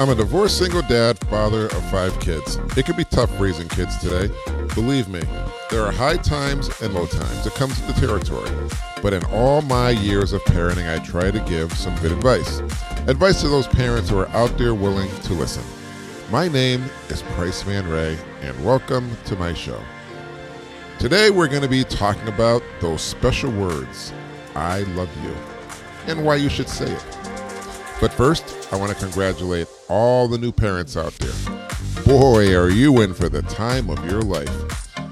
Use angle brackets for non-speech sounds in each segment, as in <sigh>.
I'm a divorced single dad, father of five kids. It can be tough raising kids today. Believe me, there are high times and low times. It comes with the territory. But in all my years of parenting, I try to give some good advice. Advice to those parents who are out there willing to listen. My name is Price Van Ray, and welcome to my show. Today, we're going to be talking about those special words, I love you, and why you should say it. But first, I want to congratulate all the new parents out there. Boy, are you in for the time of your life.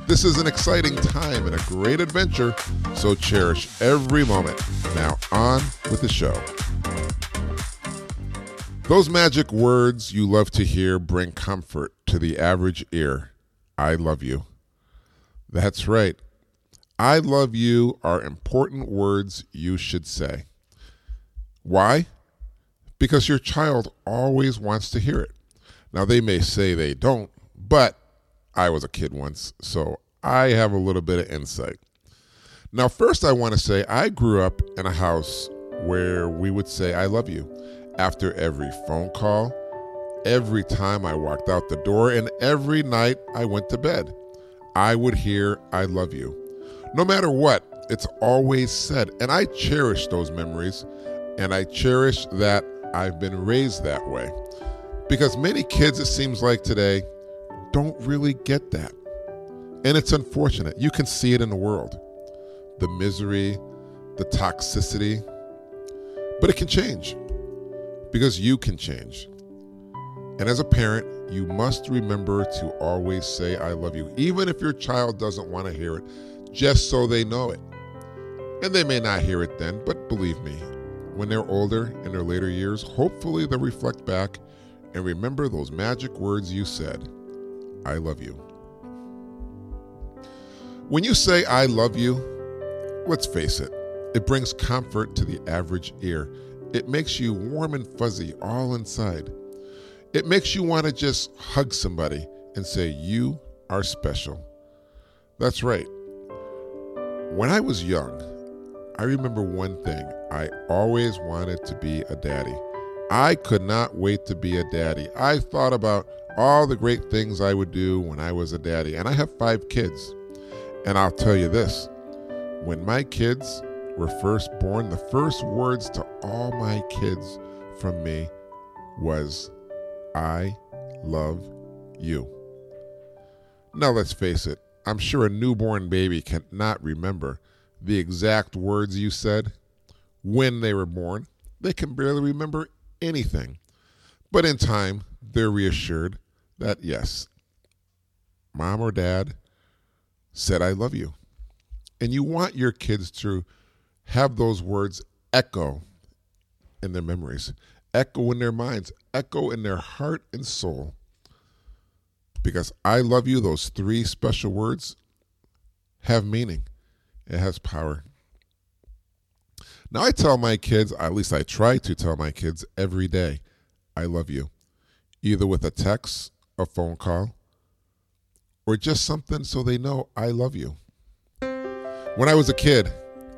This is an exciting time and a great adventure, so cherish every moment. Now, on with the show. Those magic words you love to hear bring comfort to the average ear. I love you. That's right. I love you are important words you should say. Why? Because your child always wants to hear it. Now, they may say they don't, but I was a kid once, so I have a little bit of insight. Now, first, I want to say I grew up in a house where we would say, I love you after every phone call, every time I walked out the door, and every night I went to bed. I would hear, I love you. No matter what, it's always said. And I cherish those memories, and I cherish that I've been raised that way. Because many kids, it seems like today, don't really get that. And it's unfortunate. You can see it in the world the misery, the toxicity. But it can change because you can change. And as a parent, you must remember to always say, I love you, even if your child doesn't want to hear it, just so they know it. And they may not hear it then, but believe me, when they're older in their later years, hopefully they'll reflect back and remember those magic words you said I love you. When you say I love you, let's face it, it brings comfort to the average ear. It makes you warm and fuzzy all inside. It makes you want to just hug somebody and say, You are special. That's right. When I was young, I remember one thing I always wanted to be a daddy. I could not wait to be a daddy. I thought about all the great things I would do when I was a daddy. And I have five kids. And I'll tell you this when my kids were first born, the first words to all my kids from me was, I love you. Now, let's face it, I'm sure a newborn baby cannot remember the exact words you said when they were born. They can barely remember anything. But in time, they're reassured that yes, mom or dad said, I love you. And you want your kids to have those words echo in their memories, echo in their minds, echo in their heart and soul. Because I love you, those three special words have meaning, it has power. Now, I tell my kids, at least I try to tell my kids every day, I love you, either with a text, a phone call, or just something so they know I love you. When I was a kid,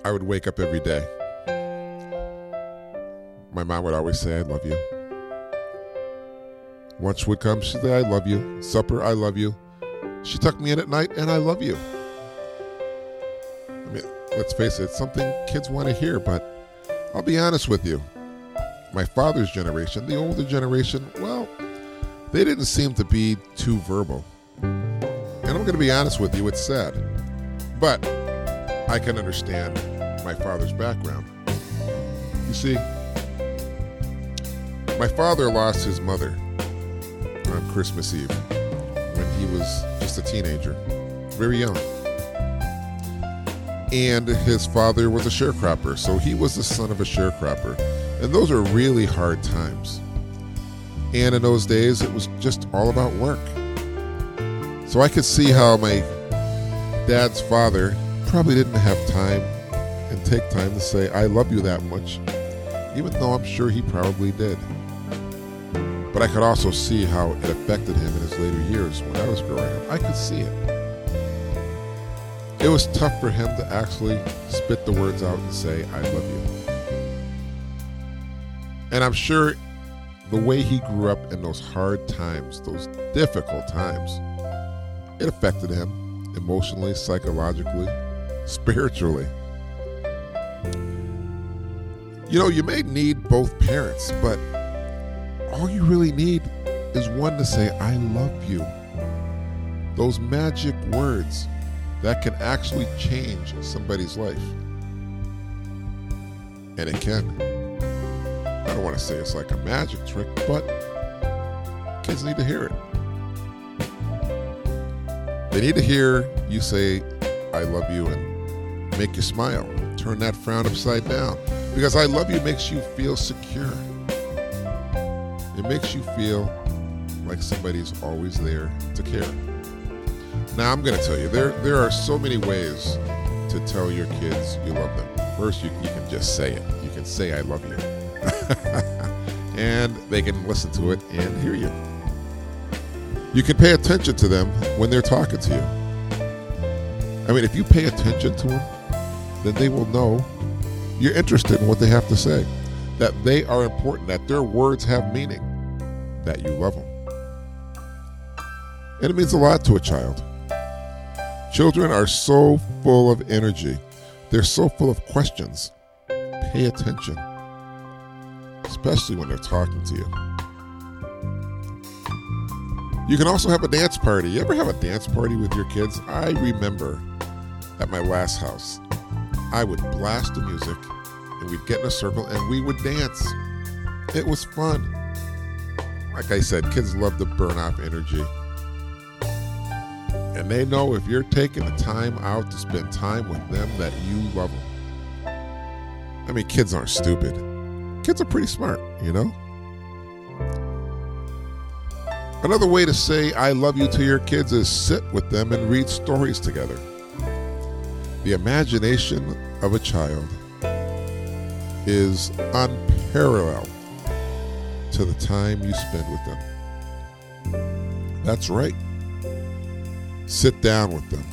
I would wake up every day. My mom would always say, I love you. Lunch would come, she'd say, I love you. Supper, I love you. She tucked me in at night, and I love you let's face it, it's something kids want to hear, but I'll be honest with you. My father's generation, the older generation, well, they didn't seem to be too verbal. And I'm going to be honest with you, it's sad. But I can understand my father's background. You see, my father lost his mother on Christmas Eve when he was just a teenager, very young and his father was a sharecropper, so he was the son of a sharecropper. And those are really hard times. And in those days, it was just all about work. So I could see how my dad's father probably didn't have time and take time to say, I love you that much, even though I'm sure he probably did. But I could also see how it affected him in his later years when I was growing up. I could see it it was tough for him to actually spit the words out and say, I love you. And I'm sure the way he grew up in those hard times, those difficult times, it affected him emotionally, psychologically, <laughs> spiritually. You know, you may need both parents, but all you really need is one to say, I love you. Those magic words that can actually change somebody's life. And it can. I don't want to say it's like a magic trick, but kids need to hear it. They need to hear you say, I love you, and make you smile. Turn that frown upside down. Because I love you makes you feel secure. It makes you feel like somebody's always there to care. Now I'm going to tell you there there are so many ways to tell your kids you love them. First, you, you can just say it. You can say I love you, <laughs> and they can listen to it and hear you. You can pay attention to them when they're talking to you. I mean, if you pay attention to them, then they will know you're interested in what they have to say, that they are important, that their words have meaning, that you love them. And it means a lot to a child. Children are so full of energy, they're so full of questions. Pay attention, especially when they're talking to you. You can also have a dance party. You ever have a dance party with your kids? I remember at my last house, I would blast the music and we'd get in a circle and we would dance. It was fun. Like I said, kids love to burn off energy. And they know if you're taking the time out to spend time with them that you love them. I mean, kids aren't stupid. Kids are pretty smart, you know? Another way to say I love you to your kids is sit with them and read stories together. The imagination of a child is unparalleled to the time you spend with them. That's right. Sit down with them,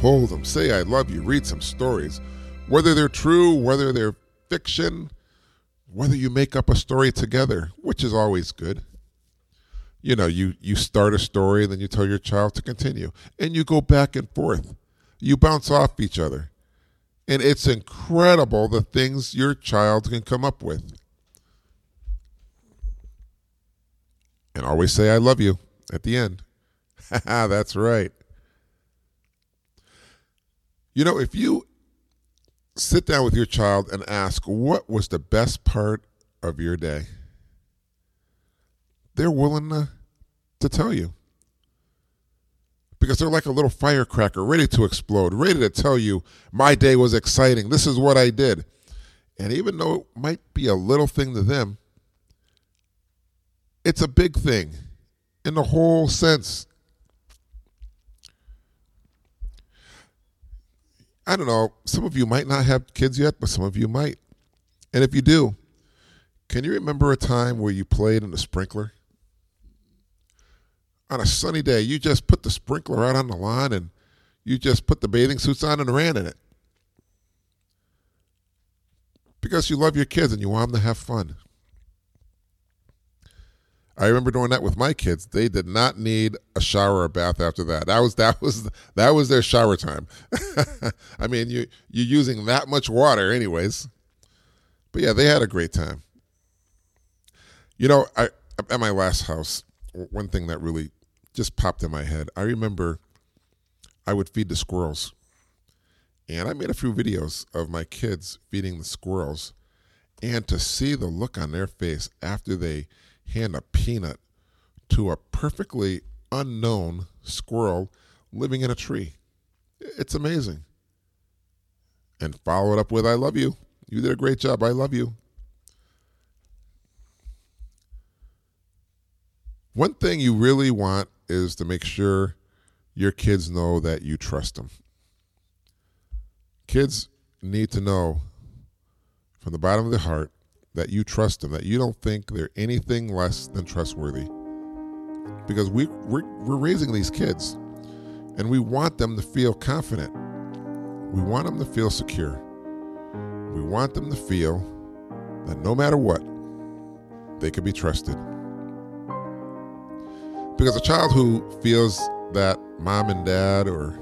hold them, say I love you, read some stories, whether they're true, whether they're fiction, whether you make up a story together, which is always good. You know you you start a story and then you tell your child to continue. And you go back and forth. You bounce off each other. And it's incredible the things your child can come up with. And always say i love you at the end <laughs> that's right you know if you sit down with your child and ask what was the best part of your day they're willing to, to tell you. Because they're like a little firecracker ready to explode, ready to tell you, my day was exciting. This is what I did. And even though it might be a little thing to them, it's a big thing in the whole sense. I don't know, some of you might not have kids yet, but some of you might. And if you do, can you remember a time where you played in a sprinkler? on a sunny day, you just put the sprinkler out on the lawn and you just put the bathing suits on and ran in it. Because you love your kids and you want them to have fun. I remember doing that with my kids. They did not need a shower or bath after that. That was that was that was their shower time. <laughs> I mean, you you're using that much water anyways. But yeah, they had a great time. You know, I at my last house, one thing that really just popped in my head. I remember I would feed the squirrels. And I made a few videos of my kids feeding the squirrels. And to see the look on their face after they hand a peanut to a perfectly unknown squirrel living in a tree. It's amazing. And follow it up with I love you. You did a great job. I love you. One thing you really want is to make sure your kids know that you trust them. Kids need to know from the bottom of their heart that you trust them, that you don't think they're anything less than trustworthy. Because we, we're, we're raising these kids and we want them to feel confident. We want them to feel secure. We want them to feel that no matter what, they can be trusted. Because a child who feels that mom and dad, or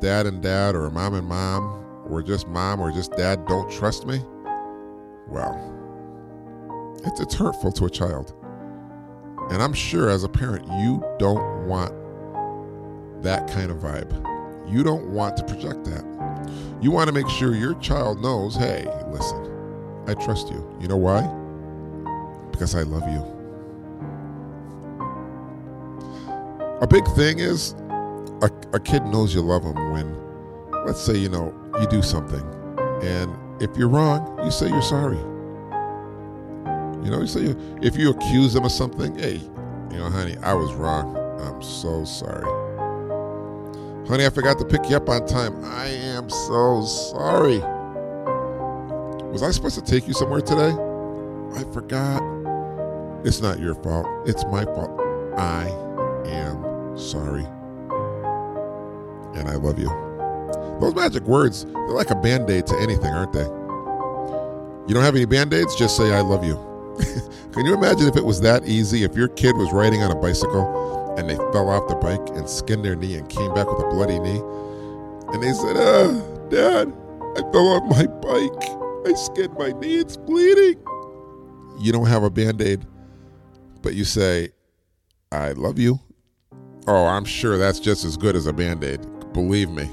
dad and dad, or mom and mom, or just mom or just dad don't trust me, well, it's, it's hurtful to a child. And I'm sure as a parent, you don't want that kind of vibe. You don't want to project that. You want to make sure your child knows hey, listen, I trust you. You know why? Because I love you. A big thing is a, a kid knows you love them when, let's say, you know, you do something. And if you're wrong, you say you're sorry. You know, you say if you accuse them of something, hey, you know, honey, I was wrong. I'm so sorry. Honey, I forgot to pick you up on time. I am so sorry. Was I supposed to take you somewhere today? I forgot. It's not your fault. It's my fault. I am sorry. And I love you. Those magic words, they're like a band aid to anything, aren't they? You don't have any band aids? Just say, I love you. <laughs> Can you imagine if it was that easy? If your kid was riding on a bicycle and they fell off the bike and skinned their knee and came back with a bloody knee. And they said, uh, Dad, I fell off my bike. I skinned my knee. It's bleeding. You don't have a band aid, but you say, I love you. Oh, I'm sure that's just as good as a band aid. Believe me.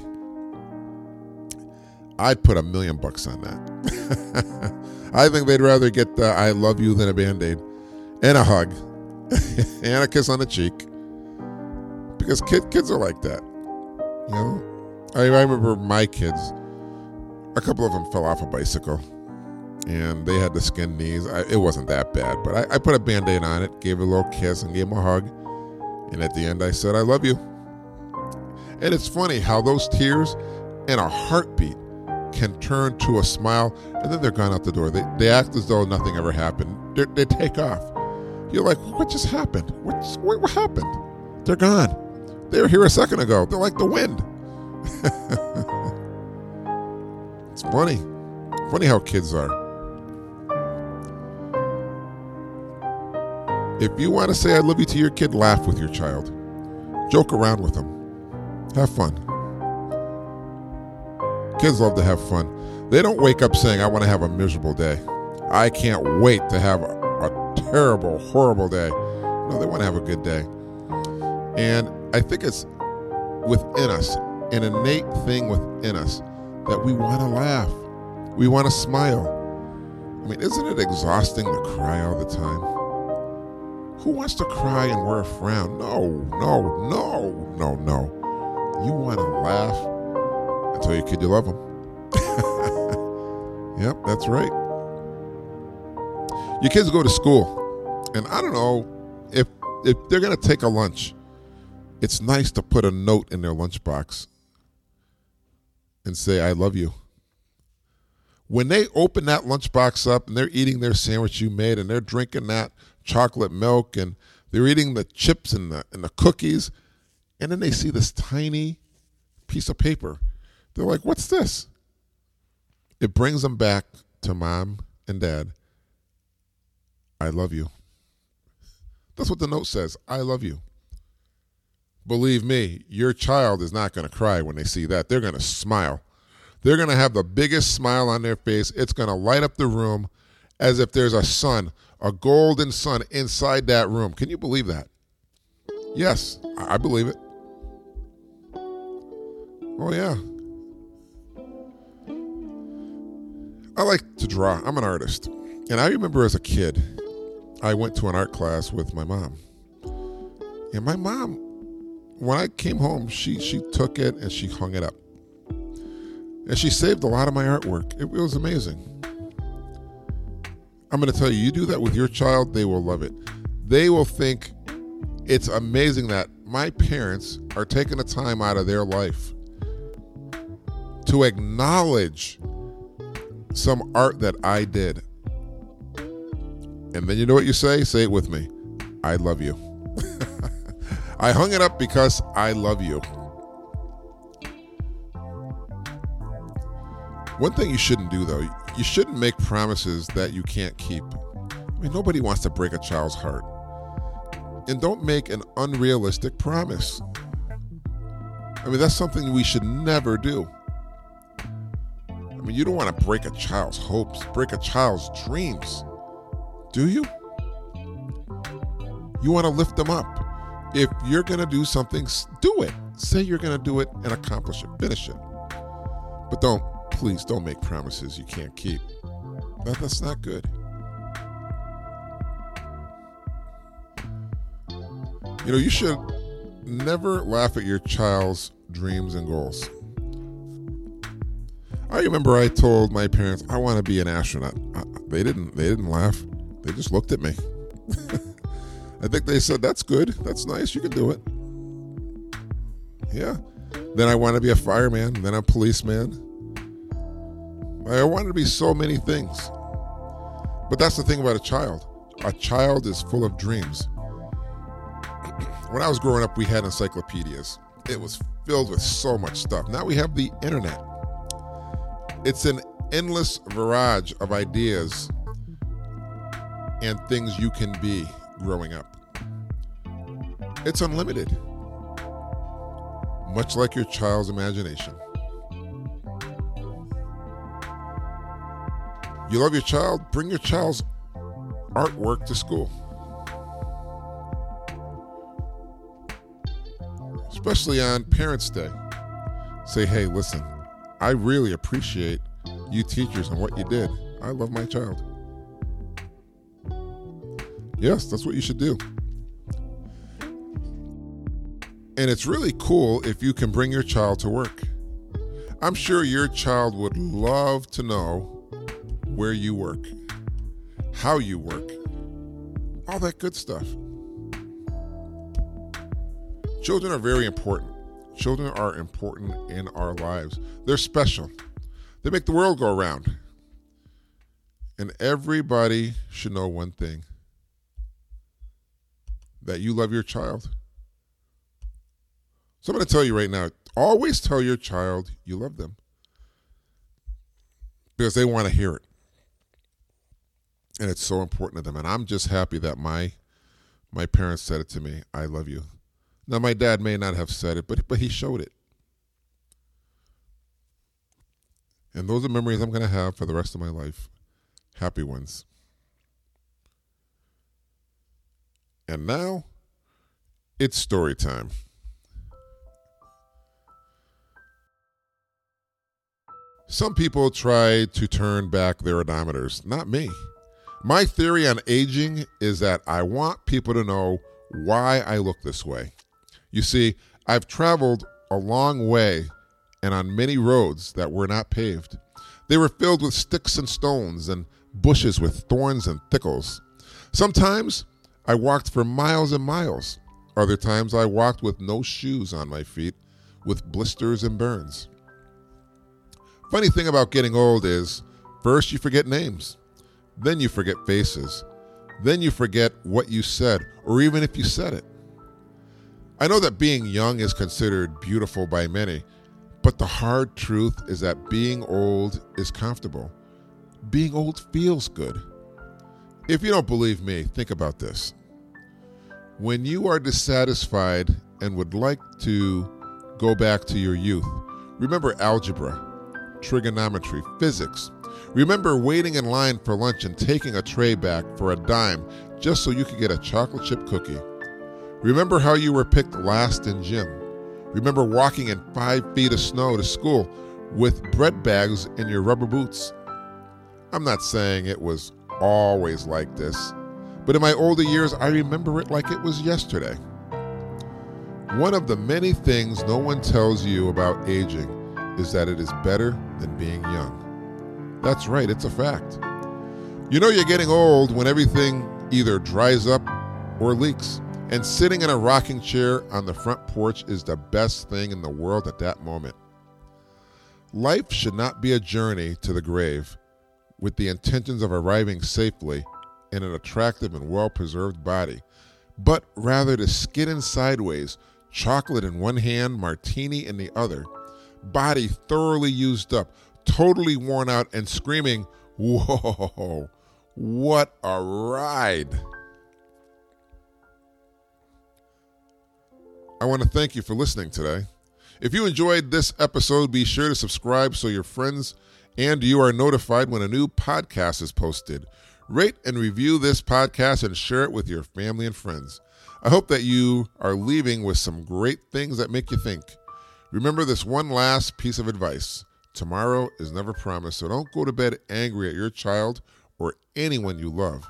I'd put a million bucks on that. <laughs> I think they'd rather get the I love you than a band aid and a hug <laughs> and a kiss on the cheek because kid, kids are like that. You know, I, I remember my kids. A couple of them fell off a bicycle, and they had the skin knees. I, it wasn't that bad, but I, I put a band-aid on it, gave a little kiss, and gave them a hug. And at the end, I said, "I love you." And it's funny how those tears and a heartbeat can turn to a smile, and then they're gone out the door. They, they act as though nothing ever happened. They're, they take off. You're like, what just happened? What, what happened? They're gone. They were here a second ago. They're like the wind. <laughs> it's funny. Funny how kids are. If you want to say I love you to your kid, laugh with your child. Joke around with them. Have fun. Kids love to have fun. They don't wake up saying, I want to have a miserable day. I can't wait to have a, a terrible, horrible day. No, they want to have a good day. And I think it's within us, an innate thing within us, that we want to laugh. We want to smile. I mean, isn't it exhausting to cry all the time? Who wants to cry and wear a frown? No, no, no, no, no. You want to laugh tell your kid you love them. <laughs> yep, that's right. Your kids go to school, and I don't know if if they're to take a lunch it's nice to put a note in their lunchbox and say, I love you. When they open that lunchbox up and they're eating their sandwich you made and they're drinking that chocolate milk and they're eating the chips and the, and the cookies, and then they see this tiny piece of paper, they're like, What's this? It brings them back to mom and dad. I love you. That's what the note says. I love you. Believe me, your child is not going to cry when they see that. They're going to smile. They're going to have the biggest smile on their face. It's going to light up the room as if there's a sun, a golden sun inside that room. Can you believe that? Yes, I believe it. Oh, yeah. I like to draw. I'm an artist. And I remember as a kid, I went to an art class with my mom. And my mom when I came home, she she took it and she hung it up, and she saved a lot of my artwork. It, it was amazing. I'm going to tell you, you do that with your child, they will love it. They will think it's amazing that my parents are taking the time out of their life to acknowledge some art that I did. And then you know what you say? Say it with me. I love you. <laughs> I hung it up because I love you. One thing you shouldn't do, though, you shouldn't make promises that you can't keep. I mean, nobody wants to break a child's heart. And don't make an unrealistic promise. I mean, that's something we should never do. I mean, you don't want to break a child's hopes, break a child's dreams, do you? You want to lift them up. If you're going to do something, do it. Say you're going to do it and accomplish it, finish it. But don't, please, don't make promises you can't keep. That, that's not good. You know, you should never laugh at your child's dreams and goals. I remember I told my parents I want to be an astronaut. They didn't. They didn't laugh. They just looked at me. <laughs> I think they said, "That's good. That's nice. You can do it." Yeah. Then I want to be a fireman. Then a policeman. I wanted to be so many things. But that's the thing about a child. A child is full of dreams <clears throat> when I was growing up, we had encyclopedias. It was filled with so much stuff. Now we have the internet. It's an endless barrage of ideas and things you can be growing up. It's unlimited, much like your child's imagination. You love your child? Bring your child's artwork to school. especially on Parents' Day. Say, hey, listen, I really appreciate you teachers and what you did. I love my child. Yes, that's what you should do. And it's really cool if you can bring your child to work. I'm sure your child would love to know where you work, how you work, all that good stuff. Children are very important. Children are important in our lives. They're special. They make the world go around. And everybody should know one thing that you love your child. So I'm going to tell you right now always tell your child you love them because they want to hear it. And it's so important to them. And I'm just happy that my my parents said it to me I love you. Now, my dad may not have said it, but, but he showed it. And those are memories I'm going to have for the rest of my life. Happy ones. And now, it's story time. Some people try to turn back their odometers, not me. My theory on aging is that I want people to know why I look this way. You see, I've traveled a long way and on many roads that were not paved. They were filled with sticks and stones and bushes with thorns and thickles. Sometimes I walked for miles and miles. Other times I walked with no shoes on my feet, with blisters and burns. Funny thing about getting old is first you forget names, then you forget faces, then you forget what you said, or even if you said it. I know that being young is considered beautiful by many, but the hard truth is that being old is comfortable. Being old feels good. If you don't believe me, think about this. When you are dissatisfied and would like to go back to your youth, remember algebra, trigonometry, physics. Remember waiting in line for lunch and taking a tray back for a dime just so you could get a chocolate chip cookie. Remember how you were picked last in gym. Remember walking in five feet of snow to school with bread bags in your rubber boots. I'm not saying it was always like this, but in my older years, I remember it like it was yesterday. One of the many things no one tells you about aging is that it is better than being young. That's right, it's a fact. You know you're getting old when everything either dries up or leaks. And sitting in a rocking chair on the front porch is the best thing in the world at that moment. Life should not be a journey to the grave with the intentions of arriving safely in an attractive and well preserved body, but rather to skid in sideways, chocolate in one hand, martini in the other, body thoroughly used up, totally worn out, and screaming, Whoa, What a ride! I want to thank you for listening today. If you enjoyed this episode, be sure to subscribe so your friends and you are notified when a new podcast is posted. Rate and review this podcast and share it with your family and friends. I hope that you are leaving with some great things that make you think. Remember this one last piece of advice tomorrow is never promised, so don't go to bed angry at your child or anyone you love.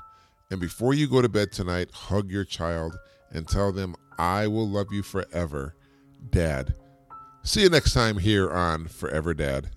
And before you go to bed tonight, hug your child and tell them, I will love you forever, Dad. See you next time here on Forever Dad.